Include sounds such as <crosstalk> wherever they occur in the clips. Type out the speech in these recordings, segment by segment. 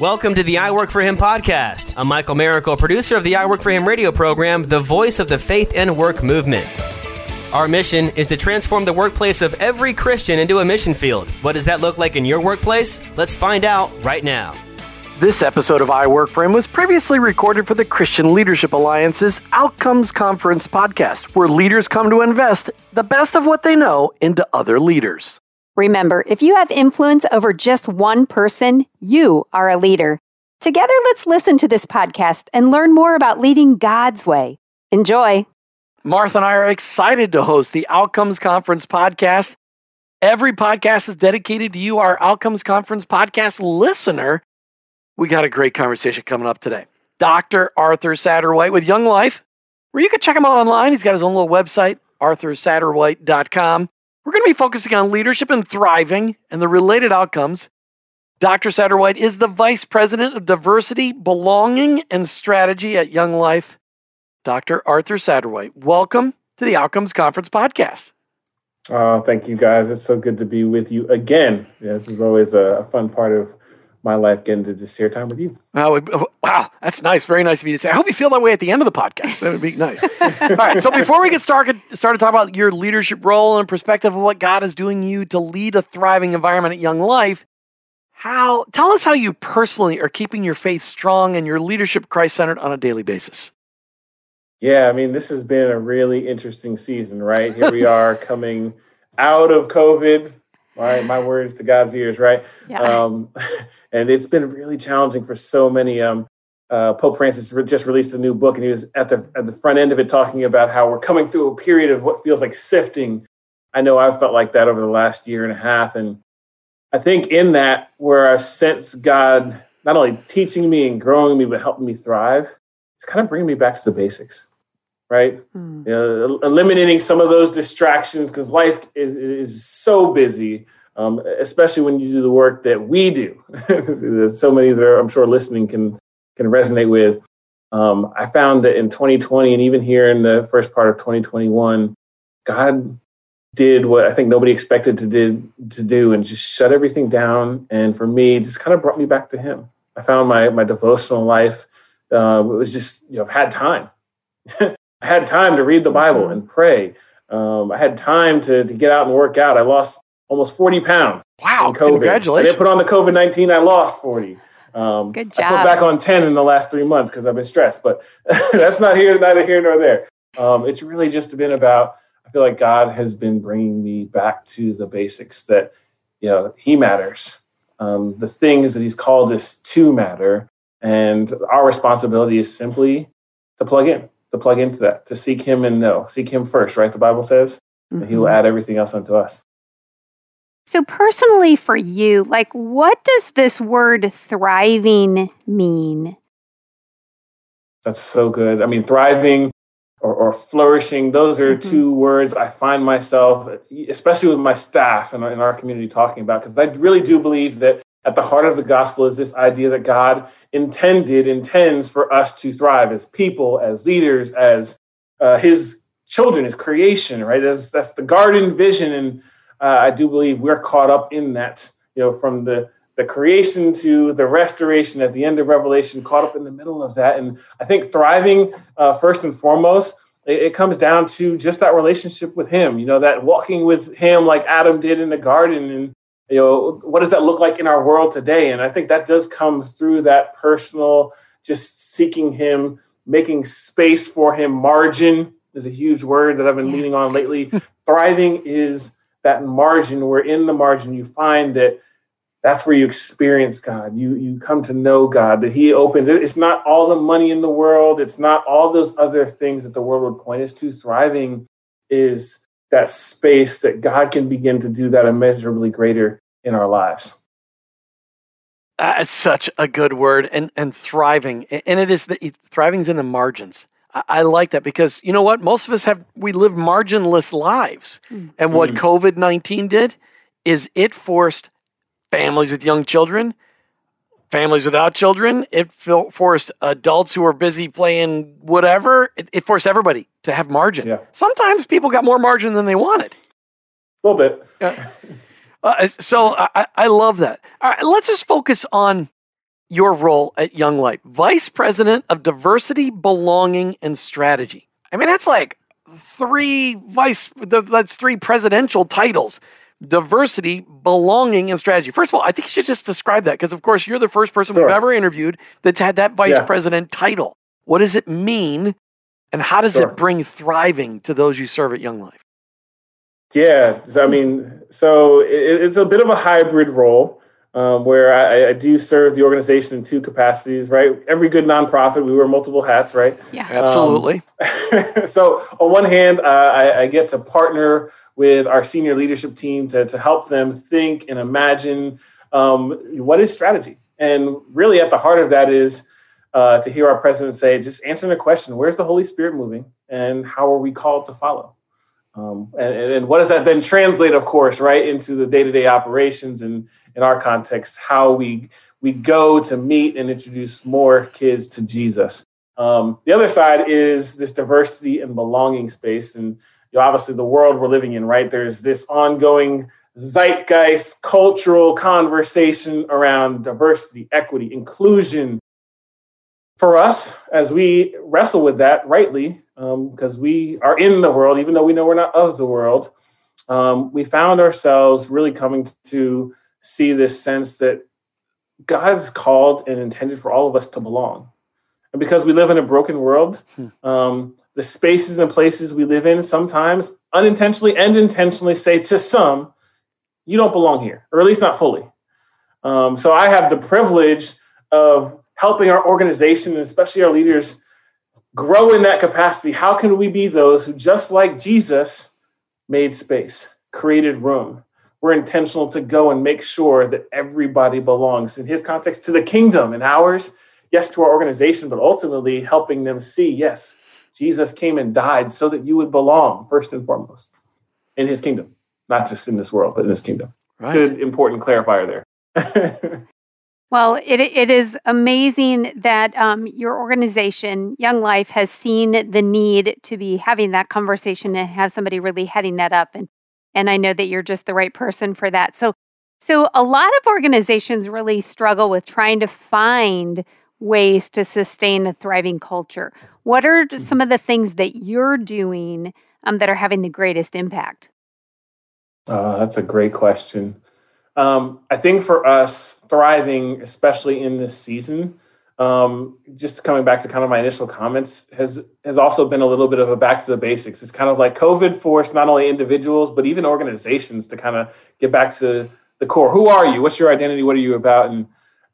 Welcome to the I Work for Him podcast. I'm Michael Miracle, producer of the I Work for Him radio program, the voice of the faith and work movement. Our mission is to transform the workplace of every Christian into a mission field. What does that look like in your workplace? Let's find out right now. This episode of I Work for Him was previously recorded for the Christian Leadership Alliance's Outcomes Conference podcast, where leaders come to invest the best of what they know into other leaders. Remember, if you have influence over just one person, you are a leader. Together, let's listen to this podcast and learn more about leading God's way. Enjoy. Martha and I are excited to host the Outcomes Conference podcast. Every podcast is dedicated to you, our Outcomes Conference podcast listener. We got a great conversation coming up today. Dr. Arthur Satterwhite with Young Life, where you can check him out online. He's got his own little website, arthursatterwhite.com. We're going to be focusing on leadership and thriving and the related outcomes. Dr. Satterwhite is the Vice President of Diversity, Belonging, and Strategy at Young Life. Dr. Arthur Satterwhite, welcome to the Outcomes Conference podcast. Oh, thank you guys. It's so good to be with you again. Yeah, this is always a fun part of my life getting to just share time with you. Oh, wow, that's nice. Very nice of you to say. I hope you feel that way at the end of the podcast. That would be nice. <laughs> All right. So before we get started, started talking about your leadership role and perspective of what God is doing you to lead a thriving environment at Young Life, how tell us how you personally are keeping your faith strong and your leadership Christ centered on a daily basis. Yeah, I mean, this has been a really interesting season, right? Here we are <laughs> coming out of COVID, right? My words to God's ears, right? Yeah. Um, <laughs> and it's been really challenging for so many. Um, uh, Pope Francis just released a new book, and he was at the at the front end of it talking about how we're coming through a period of what feels like sifting. I know I've felt like that over the last year and a half, and I think in that where I sense God not only teaching me and growing me, but helping me thrive, it's kind of bringing me back to the basics right? Mm. You know, eliminating some of those distractions because life is, is so busy, um, especially when you do the work that we do. <laughs> There's so many that I'm sure listening can can resonate with. Um, I found that in 2020 and even here in the first part of 2021, God did what I think nobody expected to did to do and just shut everything down. And for me, just kind of brought me back to Him. I found my my devotional life uh, it was just you know I've had time. <laughs> I had time to read the Bible and pray. Um, I had time to, to get out and work out. I lost almost 40 pounds. Wow. COVID. Congratulations. I didn't put on the COVID 19, I lost 40. Um, Good job. I put back on 10 in the last three months because I've been stressed, but <laughs> that's not here, neither here nor there. Um, it's really just been about, I feel like God has been bringing me back to the basics that, you know, He matters. Um, the things that He's called us to matter. And our responsibility is simply to plug in to plug into that, to seek Him and know, seek Him first, right? The Bible says, mm-hmm. He will mm-hmm. add everything else unto us. So, personally, for you, like, what does this word thriving mean? That's so good. I mean, thriving or, or flourishing, those are mm-hmm. two words I find myself, especially with my staff and in our community, talking about, because I really do believe that at the heart of the gospel is this idea that God intended, intends for us to thrive as people, as leaders, as uh, His children, His creation, right? That's, that's the garden vision. And uh, I do believe we're caught up in that, you know, from the, the creation to the restoration at the end of Revelation, caught up in the middle of that. And I think thriving, uh, first and foremost, it, it comes down to just that relationship with Him, you know, that walking with Him like Adam did in the garden and you know what does that look like in our world today? And i think that does come through that personal just seeking him making space for him. Margin is a huge word that i've been leaning on lately. <laughs> Thriving is that margin where in the margin you find that that's where you experience god. You you come to know god that he opens it's not all the money in the world. It's not all those other things that the world would point us to. Thriving is that space that god can begin to do that immeasurably greater in our lives. That's such a good word, and and thriving, and it is the thriving's in the margins. I, I like that because you know what? Most of us have we live marginless lives, mm. and what mm. COVID nineteen did is it forced families with young children, families without children. It forced adults who are busy playing whatever. It, it forced everybody to have margin. Yeah. Sometimes people got more margin than they wanted. A little bit. <laughs> Uh, so I, I love that. All right, let's just focus on your role at Young Life? Vice President of Diversity, Belonging, and Strategy. I mean, that's like three vice, that's three presidential titles diversity, belonging, and strategy. First of all, I think you should just describe that because, of course, you're the first person sure. we've ever interviewed that's had that vice yeah. president title. What does it mean, and how does sure. it bring thriving to those you serve at Young Life? Yeah, So I mean, so it, it's a bit of a hybrid role. Um, where I, I, do serve the organization in two capacities, right? Every good nonprofit, we wear multiple hats, right? Yeah, absolutely. Um, <laughs> so, on one hand, uh, I, I, get to partner with our senior leadership team to, to help them think and imagine um, what is strategy. And really, at the heart of that is uh, to hear our president say, just answering the question where's the Holy Spirit moving and how are we called to follow? Um, and, and, what does that then translate, of course, right, into the day to day operations and in our context, how we we go to meet and introduce more kids to Jesus. Um, the other side is this diversity and belonging space, and you know, obviously the world we're living in, right? There's this ongoing zeitgeist cultural conversation around diversity, equity, inclusion. For us, as we wrestle with that rightly, because um, we are in the world, even though we know we're not of the world, um, we found ourselves really coming to see this sense that God has called and intended for all of us to belong. And because we live in a broken world, hmm. um, the spaces and places we live in sometimes unintentionally and intentionally say to some, you don't belong here, or at least not fully. Um, so I have the privilege of helping our organization and especially our leaders grow in that capacity. How can we be those who, just like Jesus, made space, created room? We're intentional to go and make sure that everybody belongs in his context to the kingdom and ours, yes, to our organization, but ultimately helping them see, yes, Jesus came and died so that you would belong first and foremost in his kingdom, not just in this world, but in his kingdom. Right. Good, important clarifier there. <laughs> Well, it, it is amazing that um, your organization, Young Life, has seen the need to be having that conversation and have somebody really heading that up. And, and I know that you're just the right person for that. So, so a lot of organizations really struggle with trying to find ways to sustain a thriving culture. What are some of the things that you're doing um, that are having the greatest impact? Uh, that's a great question. Um, I think for us, thriving, especially in this season, um, just coming back to kind of my initial comments, has has also been a little bit of a back to the basics. It's kind of like COVID forced not only individuals but even organizations to kind of get back to the core. Who are you? What's your identity? What are you about? And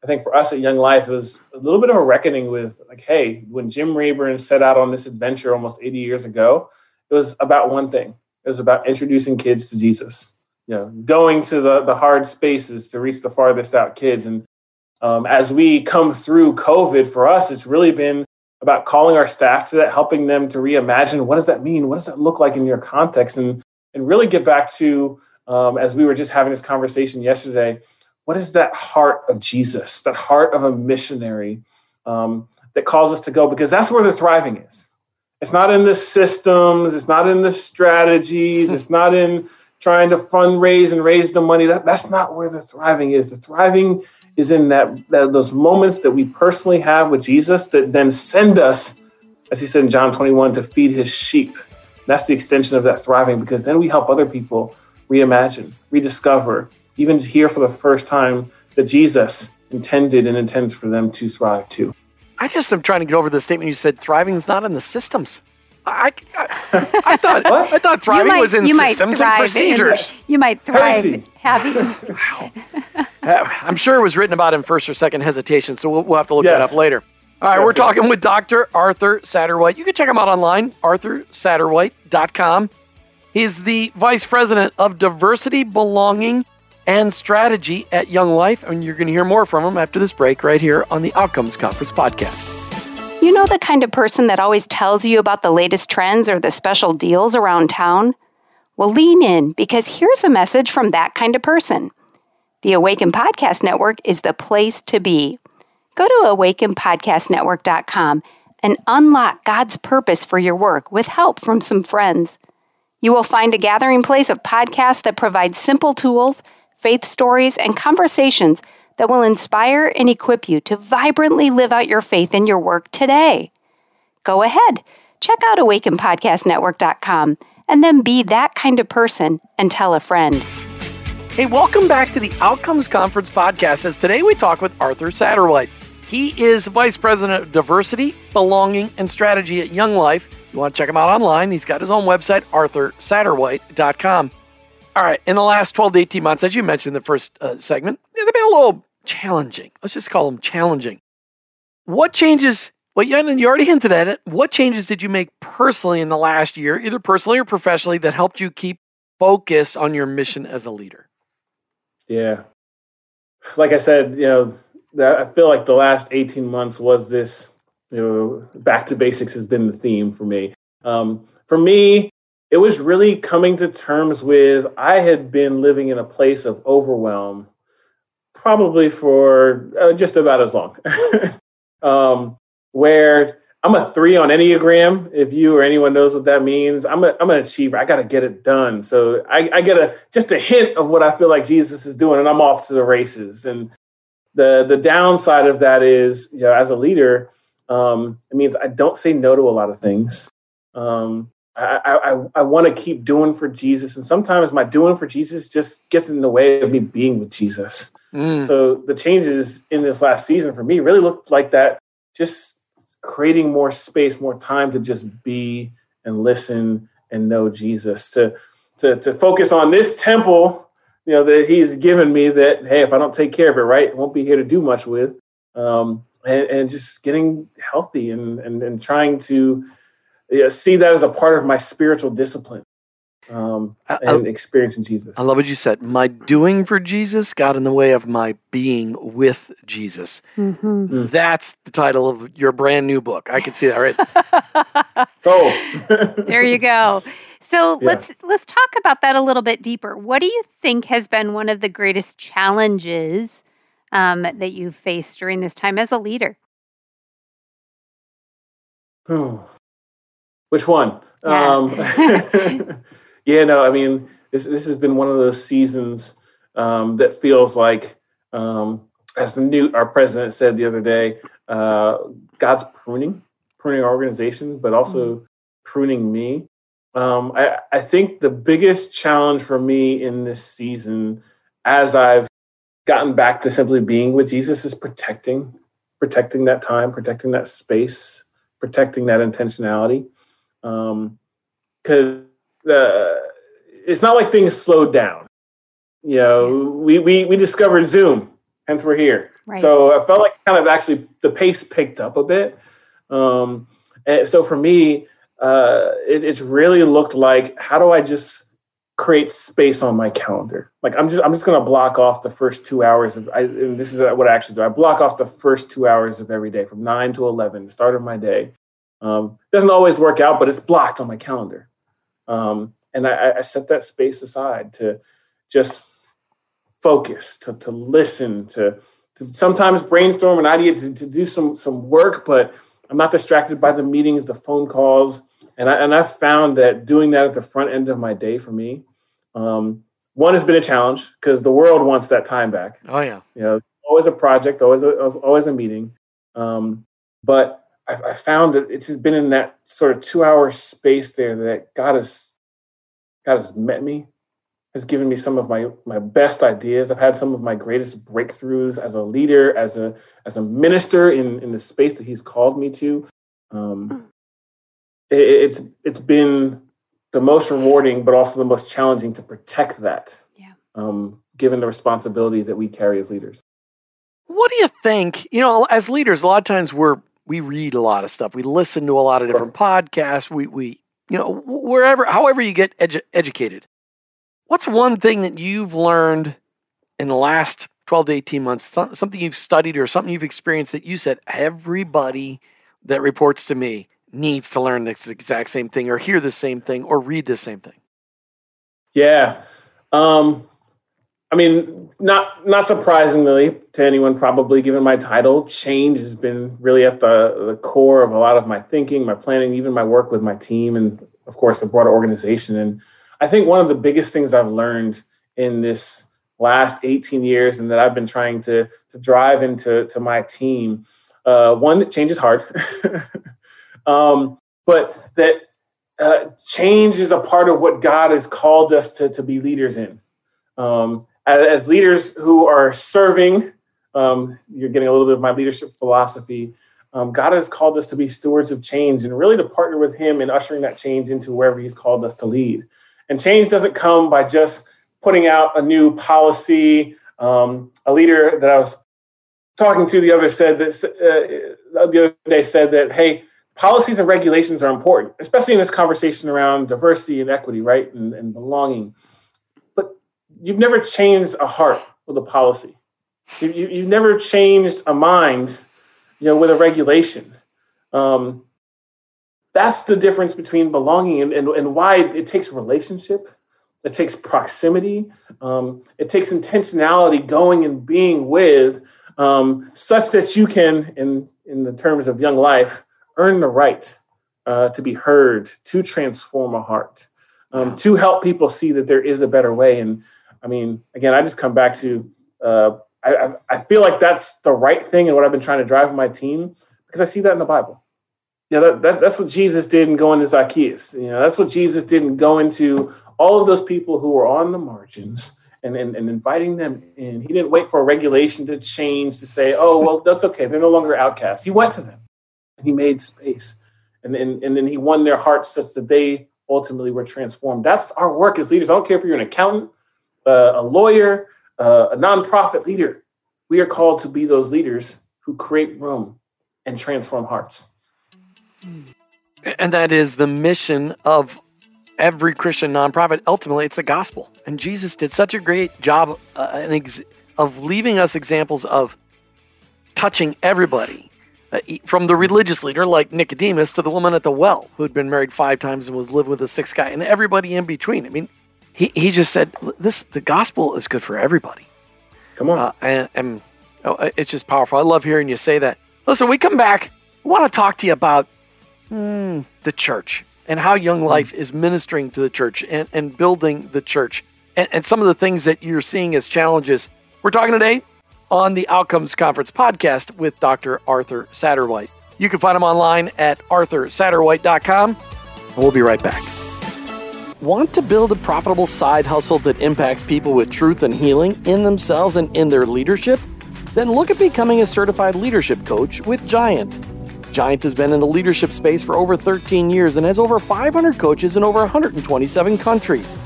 I think for us at Young Life, it was a little bit of a reckoning with like, hey, when Jim Rayburn set out on this adventure almost 80 years ago, it was about one thing. It was about introducing kids to Jesus you know, going to the, the hard spaces to reach the farthest out kids. And um, as we come through COVID, for us, it's really been about calling our staff to that, helping them to reimagine what does that mean? What does that look like in your context? And, and really get back to, um, as we were just having this conversation yesterday, what is that heart of Jesus, that heart of a missionary um, that calls us to go? Because that's where the thriving is. It's not in the systems, it's not in the strategies, it's not in trying to fundraise and raise the money. That, that's not where the thriving is. The thriving is in that, that those moments that we personally have with Jesus that then send us, as he said in John 21, to feed his sheep. That's the extension of that thriving because then we help other people reimagine, rediscover, even hear for the first time that Jesus intended and intends for them to thrive too. I just am trying to get over the statement you said thriving is not in the systems. I, I, I thought I thought thriving might, was in systems and procedures. The, you might thrive having. <laughs> wow. I'm sure it was written about in first or second hesitation, so we'll, we'll have to look yes. that up later. All right, yes, we're yes. talking with Dr. Arthur Satterwhite. You can check him out online, arthursatterwhite.com. He's the Vice President of Diversity, Belonging, and Strategy at Young Life, and you're going to hear more from him after this break right here on the Outcomes Conference podcast. You know the kind of person that always tells you about the latest trends or the special deals around town? Well, lean in because here's a message from that kind of person. The Awaken Podcast Network is the place to be. Go to awakenpodcastnetwork.com and unlock God's purpose for your work with help from some friends. You will find a gathering place of podcasts that provide simple tools, faith stories, and conversations that will inspire and equip you to vibrantly live out your faith in your work today. Go ahead, check out awakenpodcastnetwork.com and then be that kind of person and tell a friend. Hey, welcome back to the Outcomes Conference podcast. As today we talk with Arthur Satterwhite. He is Vice President of Diversity, Belonging, and Strategy at Young Life. You want to check him out online? He's got his own website, arthursatterwhite.com. All right, in the last 12 to 18 months, as you mentioned in the first uh, segment, they've been a little challenging. Let's just call them challenging. What changes, well, you, you already hinted at it. What changes did you make personally in the last year, either personally or professionally, that helped you keep focused on your mission as a leader? Yeah. Like I said, you know, I feel like the last 18 months was this, you know, back to basics has been the theme for me. Um, for me, it was really coming to terms with I had been living in a place of overwhelm probably for uh, just about as long, <laughs> um, where I'm a three on Enneagram. If you or anyone knows what that means, I'm a, I'm an achiever. I got to get it done. So I, I, get a just a hint of what I feel like Jesus is doing, and I'm off to the races. And the the downside of that is, you know, as a leader, um, it means I don't say no to a lot of things. Um, I, I, I want to keep doing for Jesus, and sometimes my doing for Jesus just gets in the way of me being with Jesus. Mm. So the changes in this last season for me really looked like that, just creating more space, more time to just be and listen and know Jesus, to to to focus on this temple, you know, that He's given me. That hey, if I don't take care of it right, won't be here to do much with. Um, and, and just getting healthy and, and and trying to yeah, see that as a part of my spiritual discipline um, and I, experiencing Jesus. I love what you said. My doing for Jesus got in the way of my being with Jesus. Mm-hmm. Mm. That's the title of your brand new book. I can see that right. <laughs> so there you go. So yeah. let's let's talk about that a little bit deeper. What do you think has been one of the greatest challenges um, that you've faced during this time as a leader? Which one? Yeah. Um, <laughs> <laughs> yeah, no, I mean, this, this has been one of those seasons um, that feels like, um, as the new our president said the other day, uh, God's pruning, pruning our organization, but also mm-hmm. pruning me. Um, I, I think the biggest challenge for me in this season, as I've gotten back to simply being with Jesus, is protecting, protecting that time, protecting that space, protecting that intentionality um because uh, it's not like things slowed down. You know we we we discovered zoom hence we're here. Right. so i felt like kind of actually the pace picked up a bit. Um and so for me uh it, it's really looked like how do i just create space on my calendar? Like i'm just i'm just going to block off the first two hours of I, and this is what i actually do. I block off the first two hours of every day from 9 to 11 the start of my day um, doesn't always work out, but it's blocked on my calendar. Um, and I, I, set that space aside to just focus, to, to listen, to, to sometimes brainstorm an idea, to, to do some, some work, but I'm not distracted by the meetings, the phone calls. And, I, and I've found that doing that at the front end of my day for me, um, one has been a challenge because the world wants that time back. Oh yeah, you know, always a project, always a, always a meeting. Um, but I, I found that it's been in that sort of two hour space there that God has God has met me, has given me some of my my best ideas. I've had some of my greatest breakthroughs as a leader, as a as a minister in in the space that He's called me to. Um, hmm. it, it's it's been the most rewarding, but also the most challenging to protect that. Yeah. Um, given the responsibility that we carry as leaders. What do you think? You know, as leaders, a lot of times we're we read a lot of stuff. We listen to a lot of different podcasts. We, we you know, wherever, however you get edu- educated. What's one thing that you've learned in the last 12 to 18 months, something you've studied or something you've experienced that you said everybody that reports to me needs to learn this exact same thing or hear the same thing or read the same thing? Yeah. Um, I mean, not not surprisingly to anyone, probably given my title, change has been really at the the core of a lot of my thinking, my planning, even my work with my team, and of course the broader organization. And I think one of the biggest things I've learned in this last 18 years and that I've been trying to, to drive into to my team. Uh, one, change is hard, <laughs> um, but that uh, change is a part of what God has called us to, to be leaders in. Um, as, as, leaders who are serving, um, you're getting a little bit of my leadership philosophy. Um, God has called us to be stewards of change and really to partner with Him in ushering that change into wherever He's called us to lead. And change doesn't come by just putting out a new policy. Um, a leader that I was talking to the other said that uh, the other day said that hey, policies and regulations are important, especially in this conversation around diversity and equity, right, and, and belonging. You've never changed a heart with a policy. You, you, you've never changed a mind, you know, with a regulation. Um, that's the difference between belonging and, and, and why it takes relationship it takes proximity um, it takes intentionality going and being with um, such that you can in in the terms of young life earn the right uh, to be heard to transform a heart um, to help people see that there is a better way and i mean again i just come back to uh, I, I feel like that's the right thing and what i've been trying to drive my team because i see that in the bible yeah, that, that, that's what Jesus did in going to Zacchaeus. You know, that's what Jesus did in going to all of those people who were on the margins and, and, and inviting them in. He didn't wait for a regulation to change to say, oh, well, that's okay. They're no longer outcasts. He went to them and he made space. And, and, and then he won their hearts such that they ultimately were transformed. That's our work as leaders. I don't care if you're an accountant, uh, a lawyer, uh, a nonprofit leader. We are called to be those leaders who create room and transform hearts. And that is the mission of every Christian nonprofit. Ultimately, it's the gospel. And Jesus did such a great job uh, of leaving us examples of touching everybody, uh, from the religious leader like Nicodemus to the woman at the well who had been married five times and was living with a sixth guy, and everybody in between. I mean, he, he just said, "This the gospel is good for everybody." Come on, uh, and, and oh, it's just powerful. I love hearing you say that. Listen, we come back. I want to talk to you about mm, the church and how Young hmm. Life is ministering to the church and, and building the church and, and some of the things that you're seeing as challenges. We're talking today on the Outcomes Conference podcast with Dr. Arthur Satterwhite. You can find him online at arthursatterwhite.com. We'll be right back. Want to build a profitable side hustle that impacts people with truth and healing in themselves and in their leadership? Then look at becoming a certified leadership coach with Giant. Giant has been in the leadership space for over 13 years and has over 500 coaches in over 127 countries.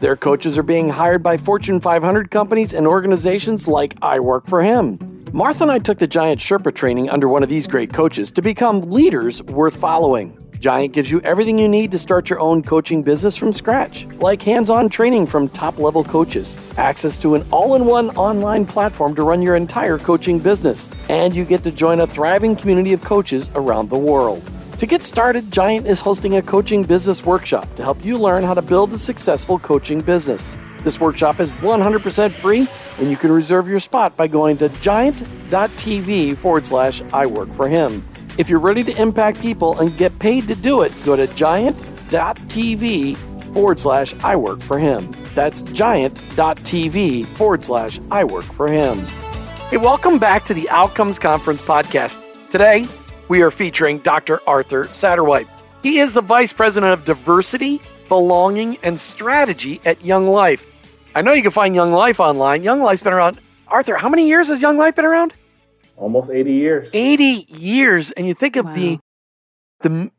Their coaches are being hired by Fortune 500 companies and organizations like I Work for Him. Martha and I took the Giant Sherpa training under one of these great coaches to become leaders worth following. Giant gives you everything you need to start your own coaching business from scratch, like hands on training from top level coaches, access to an all in one online platform to run your entire coaching business, and you get to join a thriving community of coaches around the world. To get started, Giant is hosting a coaching business workshop to help you learn how to build a successful coaching business. This workshop is 100% free, and you can reserve your spot by going to giant.tv forward slash I work for him. If you're ready to impact people and get paid to do it, go to giant.tv forward slash I work for him. That's giant.tv forward slash I work for him. Hey, welcome back to the Outcomes Conference podcast. Today, we are featuring Dr. Arthur Satterwhite. He is the Vice President of Diversity, Belonging, and Strategy at Young Life. I know you can find Young Life online. Young Life's been around. Arthur, how many years has Young Life been around? Almost 80 years. 80 years and you think of wow. the the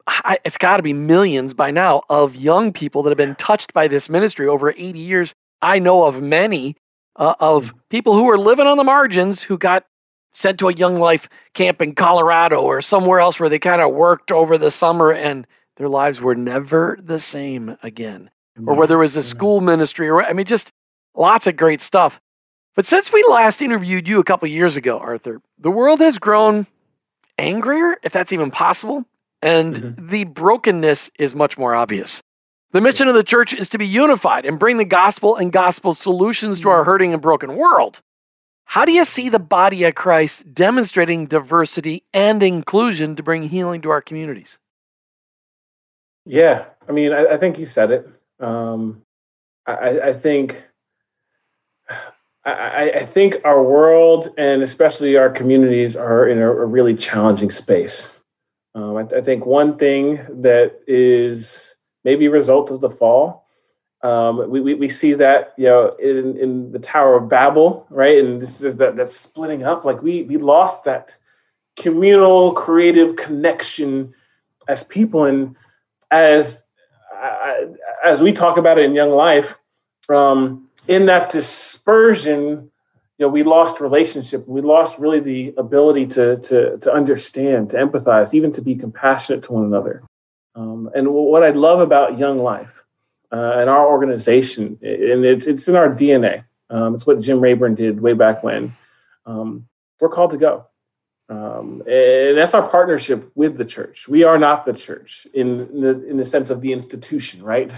it's got to be millions by now of young people that have been touched by this ministry over 80 years. I know of many uh, of mm. people who are living on the margins who got sent to a young life camp in colorado or somewhere else where they kind of worked over the summer and their lives were never the same again. Or where there mm-hmm. was a mm-hmm. school ministry or i mean just lots of great stuff but since we last interviewed you a couple years ago, Arthur, the world has grown angrier, if that's even possible, and mm-hmm. the brokenness is much more obvious. The mission of the church is to be unified and bring the gospel and gospel solutions to our hurting and broken world. How do you see the body of Christ demonstrating diversity and inclusion to bring healing to our communities? Yeah, I mean, I, I think you said it. Um, I, I think I, I, think our world and especially our communities are in a, a really challenging space. Um, I, I, think one thing that is maybe a result of the fall, um, we, we, we, see that you know in, in the Tower of Babel, right? And this is that that's splitting up. Like we we lost that communal, creative connection as people, and as as we talk about it in Young Life. Um, in that dispersion, you know, we lost relationship. We lost really the ability to to to understand, to empathize, even to be compassionate to one another. Um, and what I love about Young Life uh, and our organization, and it's it's in our DNA. Um, it's what Jim Rayburn did way back when. Um, we're called to go. Um, and that's our partnership with the church. We are not the church in the in the sense of the institution, right?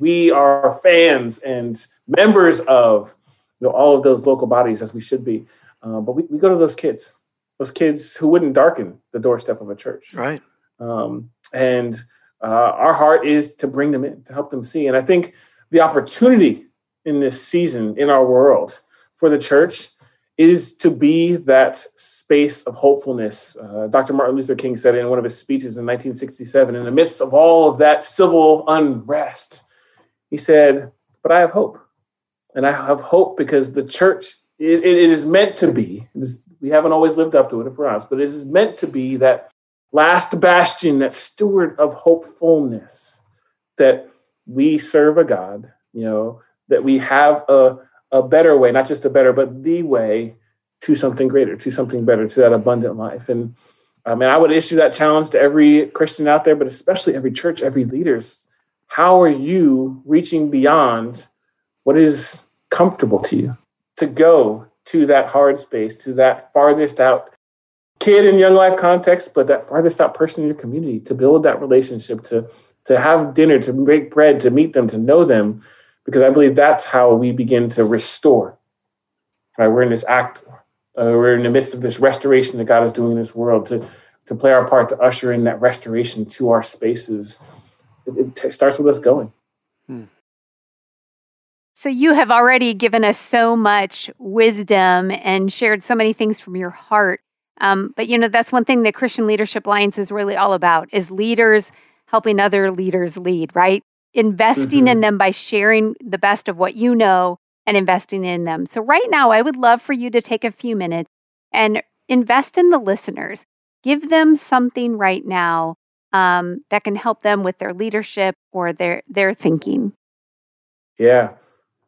We are fans and members of you know, all of those local bodies as we should be. Uh, but we, we go to those kids, those kids who wouldn't darken the doorstep of a church. Right. Um, and uh, our heart is to bring them in, to help them see. And I think the opportunity in this season in our world for the church is to be that space of hopefulness. Uh, Dr. Martin Luther King said it in one of his speeches in 1967, in the midst of all of that civil unrest, he said, But I have hope. And I have hope because the church, it, it is meant to be, we haven't always lived up to it, if we're honest, but it is meant to be that last bastion, that steward of hopefulness, that we serve a God, you know, that we have a, a better way, not just a better, but the way to something greater, to something better, to that abundant life. And I mean, I would issue that challenge to every Christian out there, but especially every church, every leaders. How are you reaching beyond what is comfortable to you to go to that hard space, to that farthest out kid in young life context, but that farthest out person in your community to build that relationship, to to have dinner, to break bread, to meet them, to know them, because I believe that's how we begin to restore. Right, we're in this act, uh, we're in the midst of this restoration that God is doing in this world to to play our part to usher in that restoration to our spaces. It, it t- starts with us going. Hmm. So, you have already given us so much wisdom and shared so many things from your heart. Um, but, you know, that's one thing that Christian Leadership Alliance is really all about is leaders helping other leaders lead, right? Investing mm-hmm. in them by sharing the best of what you know and investing in them. So, right now, I would love for you to take a few minutes and invest in the listeners. Give them something right now um, that can help them with their leadership or their their thinking. Yeah,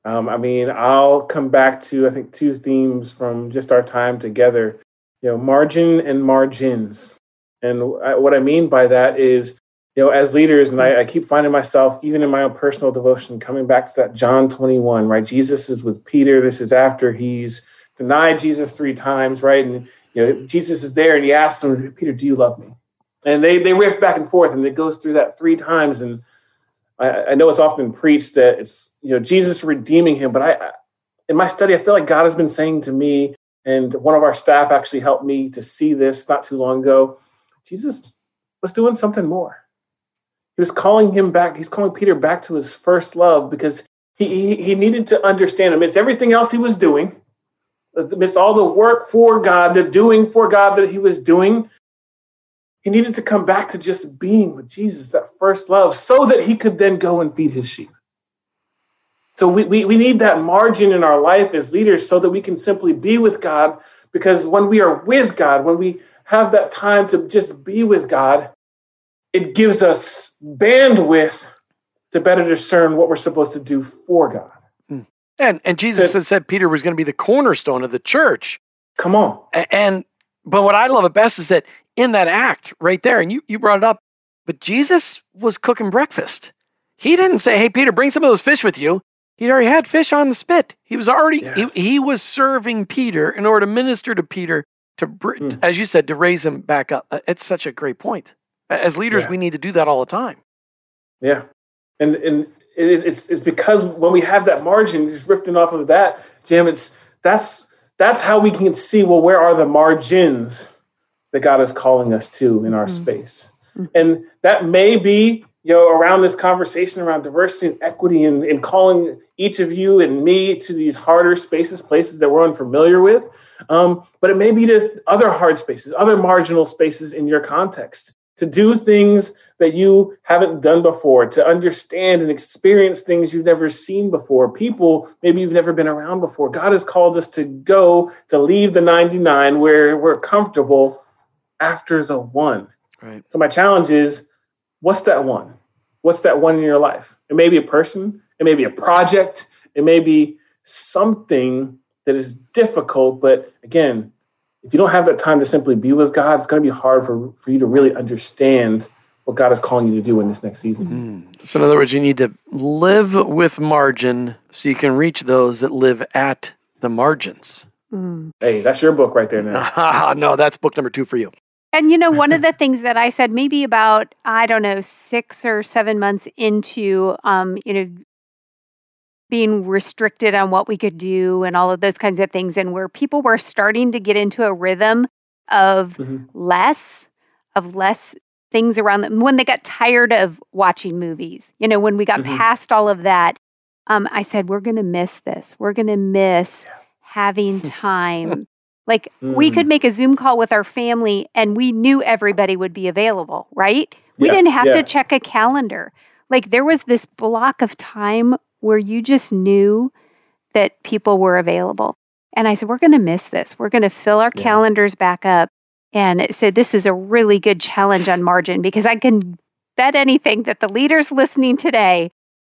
um, I mean, I'll come back to I think two themes from just our time together. You know, margin and margins, and I, what I mean by that is, you know, as leaders, and I, I keep finding myself even in my own personal devotion coming back to that John twenty one. Right, Jesus is with Peter. This is after he's denied Jesus three times. Right, and you know, Jesus is there, and he asks him, Peter, do you love me? And they they riff back and forth, and it goes through that three times, and I, I know it's often preached that it's you know Jesus redeeming him, but I in my study I feel like God has been saying to me, and one of our staff actually helped me to see this not too long ago. Jesus was doing something more. He was calling him back. He's calling Peter back to his first love because he, he, he needed to understand amidst everything else he was doing, amidst all the work for God, the doing for God that he was doing, he needed to come back to just being with Jesus, that first love, so that he could then go and feed his sheep. So we, we, we need that margin in our life as leaders so that we can simply be with God. Because when we are with God, when we have that time to just be with God, it gives us bandwidth to better discern what we're supposed to do for God. Hmm. And and Jesus has said Peter was going to be the cornerstone of the church. Come on. And but what I love it best is that in that act right there, and you, you brought it up, but Jesus was cooking breakfast. He didn't say, Hey, Peter, bring some of those fish with you. He'd already had fish on the spit. He was already, yes. he, he, was serving Peter in order to minister to Peter, to, mm. as you said, to raise him back up. Uh, it's such a great point. As leaders, yeah. we need to do that all the time. Yeah. And, and it, it's, it's because when we have that margin, just ripping off of that, Jim, it's, that's, that's how we can see, well, where are the margins that God is calling us to in our mm-hmm. space. Mm-hmm. And that may be you know, around this conversation around diversity and equity and, and calling each of you and me to these harder spaces, places that we're unfamiliar with. Um, but it may be just other hard spaces, other marginal spaces in your context to do things that you haven't done before, to understand and experience things you've never seen before, people maybe you've never been around before. God has called us to go, to leave the 99 where we're comfortable after the one. Right. So my challenge is what's that one? What's that one in your life? It may be a person, it may be a project, it may be something that is difficult, but again, if you don't have that time to simply be with God, it's going to be hard for, for you to really understand what God is calling you to do in this next season. Mm. So, in other words, you need to live with margin so you can reach those that live at the margins. Mm. Hey, that's your book right there now. <laughs> no, that's book number two for you. And you know, one of <laughs> the things that I said, maybe about I don't know six or seven months into, um, you know, being restricted on what we could do and all of those kinds of things, and where people were starting to get into a rhythm of Mhm. less, of less things around them when they got tired of watching movies. You know, when we got Mhm. past all of that, um, I said, we're going to miss this. We're going to miss having <laughs> time. Like we Mm. could make a Zoom call with our family and we knew everybody would be available, right? We Yeah, didn't have yeah. to check a calendar. Like there was this block of time where you just knew that people were available. And I said, we're going to miss this. We're going to fill our Yeah. calendars back up. And so this is a really good challenge on margin because I can bet anything that the leaders listening today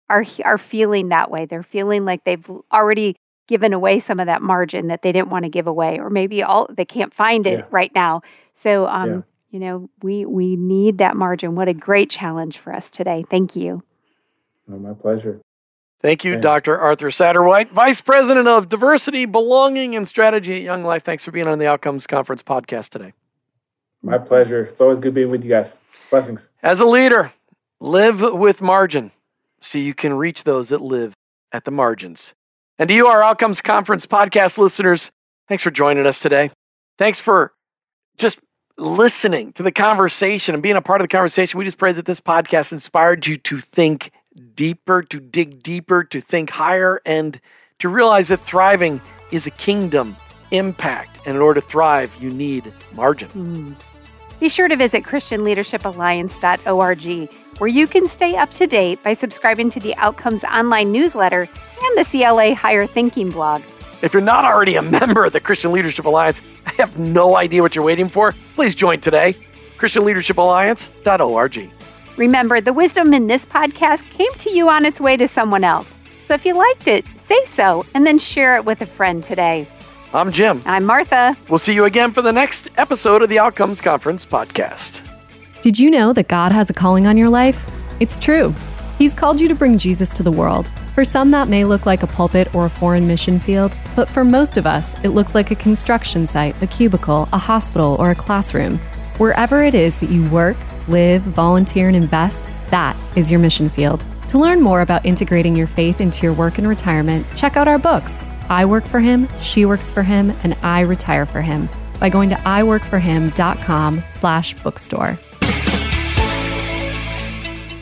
are are feeling that way. They're feeling like they've already given away some of that margin that they didn't want to give away, or maybe all they can't find it Yeah. right now. So, um, Yeah. you know, we we need that margin. What a great challenge for us today. Thank you. Oh, my pleasure. Thank you, Yeah. Dr. Arthur Satterwhite, Vice President of Diversity, Belonging, and Strategy at Young Life. Thanks for being on the Outcomes Conference podcast today. My pleasure. It's always good being with you guys. Blessings. As a leader, live with margin so you can reach those that live at the margins. And to you, our Outcomes Conference podcast listeners, thanks for joining us today. Thanks for just listening to the conversation and being a part of the conversation. We just pray that this podcast inspired you to think deeper, to dig deeper, to think higher, and to realize that thriving is a kingdom impact. And in order to thrive, you need margin. Mm. Be sure to visit ChristianLeadershipAlliance.org, where you can stay up to date by subscribing to the Outcomes online newsletter and the CLA Higher Thinking blog. If you're not already a member of the Christian Leadership Alliance, I have no idea what you're waiting for. Please join today. ChristianLeadershipAlliance.org. Remember, the wisdom in this podcast came to you on its way to someone else. So if you liked it, say so and then share it with a friend today. I'm Jim. I'm Martha. We'll see you again for the next episode of the Outcomes Conference podcast. Did you know that God has a calling on your life? It's true. He's called you to bring Jesus to the world. For some, that may look like a pulpit or a foreign mission field, but for most of us, it looks like a construction site, a cubicle, a hospital, or a classroom. Wherever it is that you work, live, volunteer, and invest, that is your mission field. To learn more about integrating your faith into your work and retirement, check out our books I Work for Him, She Works for Him, and I Retire for Him by going to iworkforhim.com slash bookstore.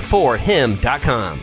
four him.com.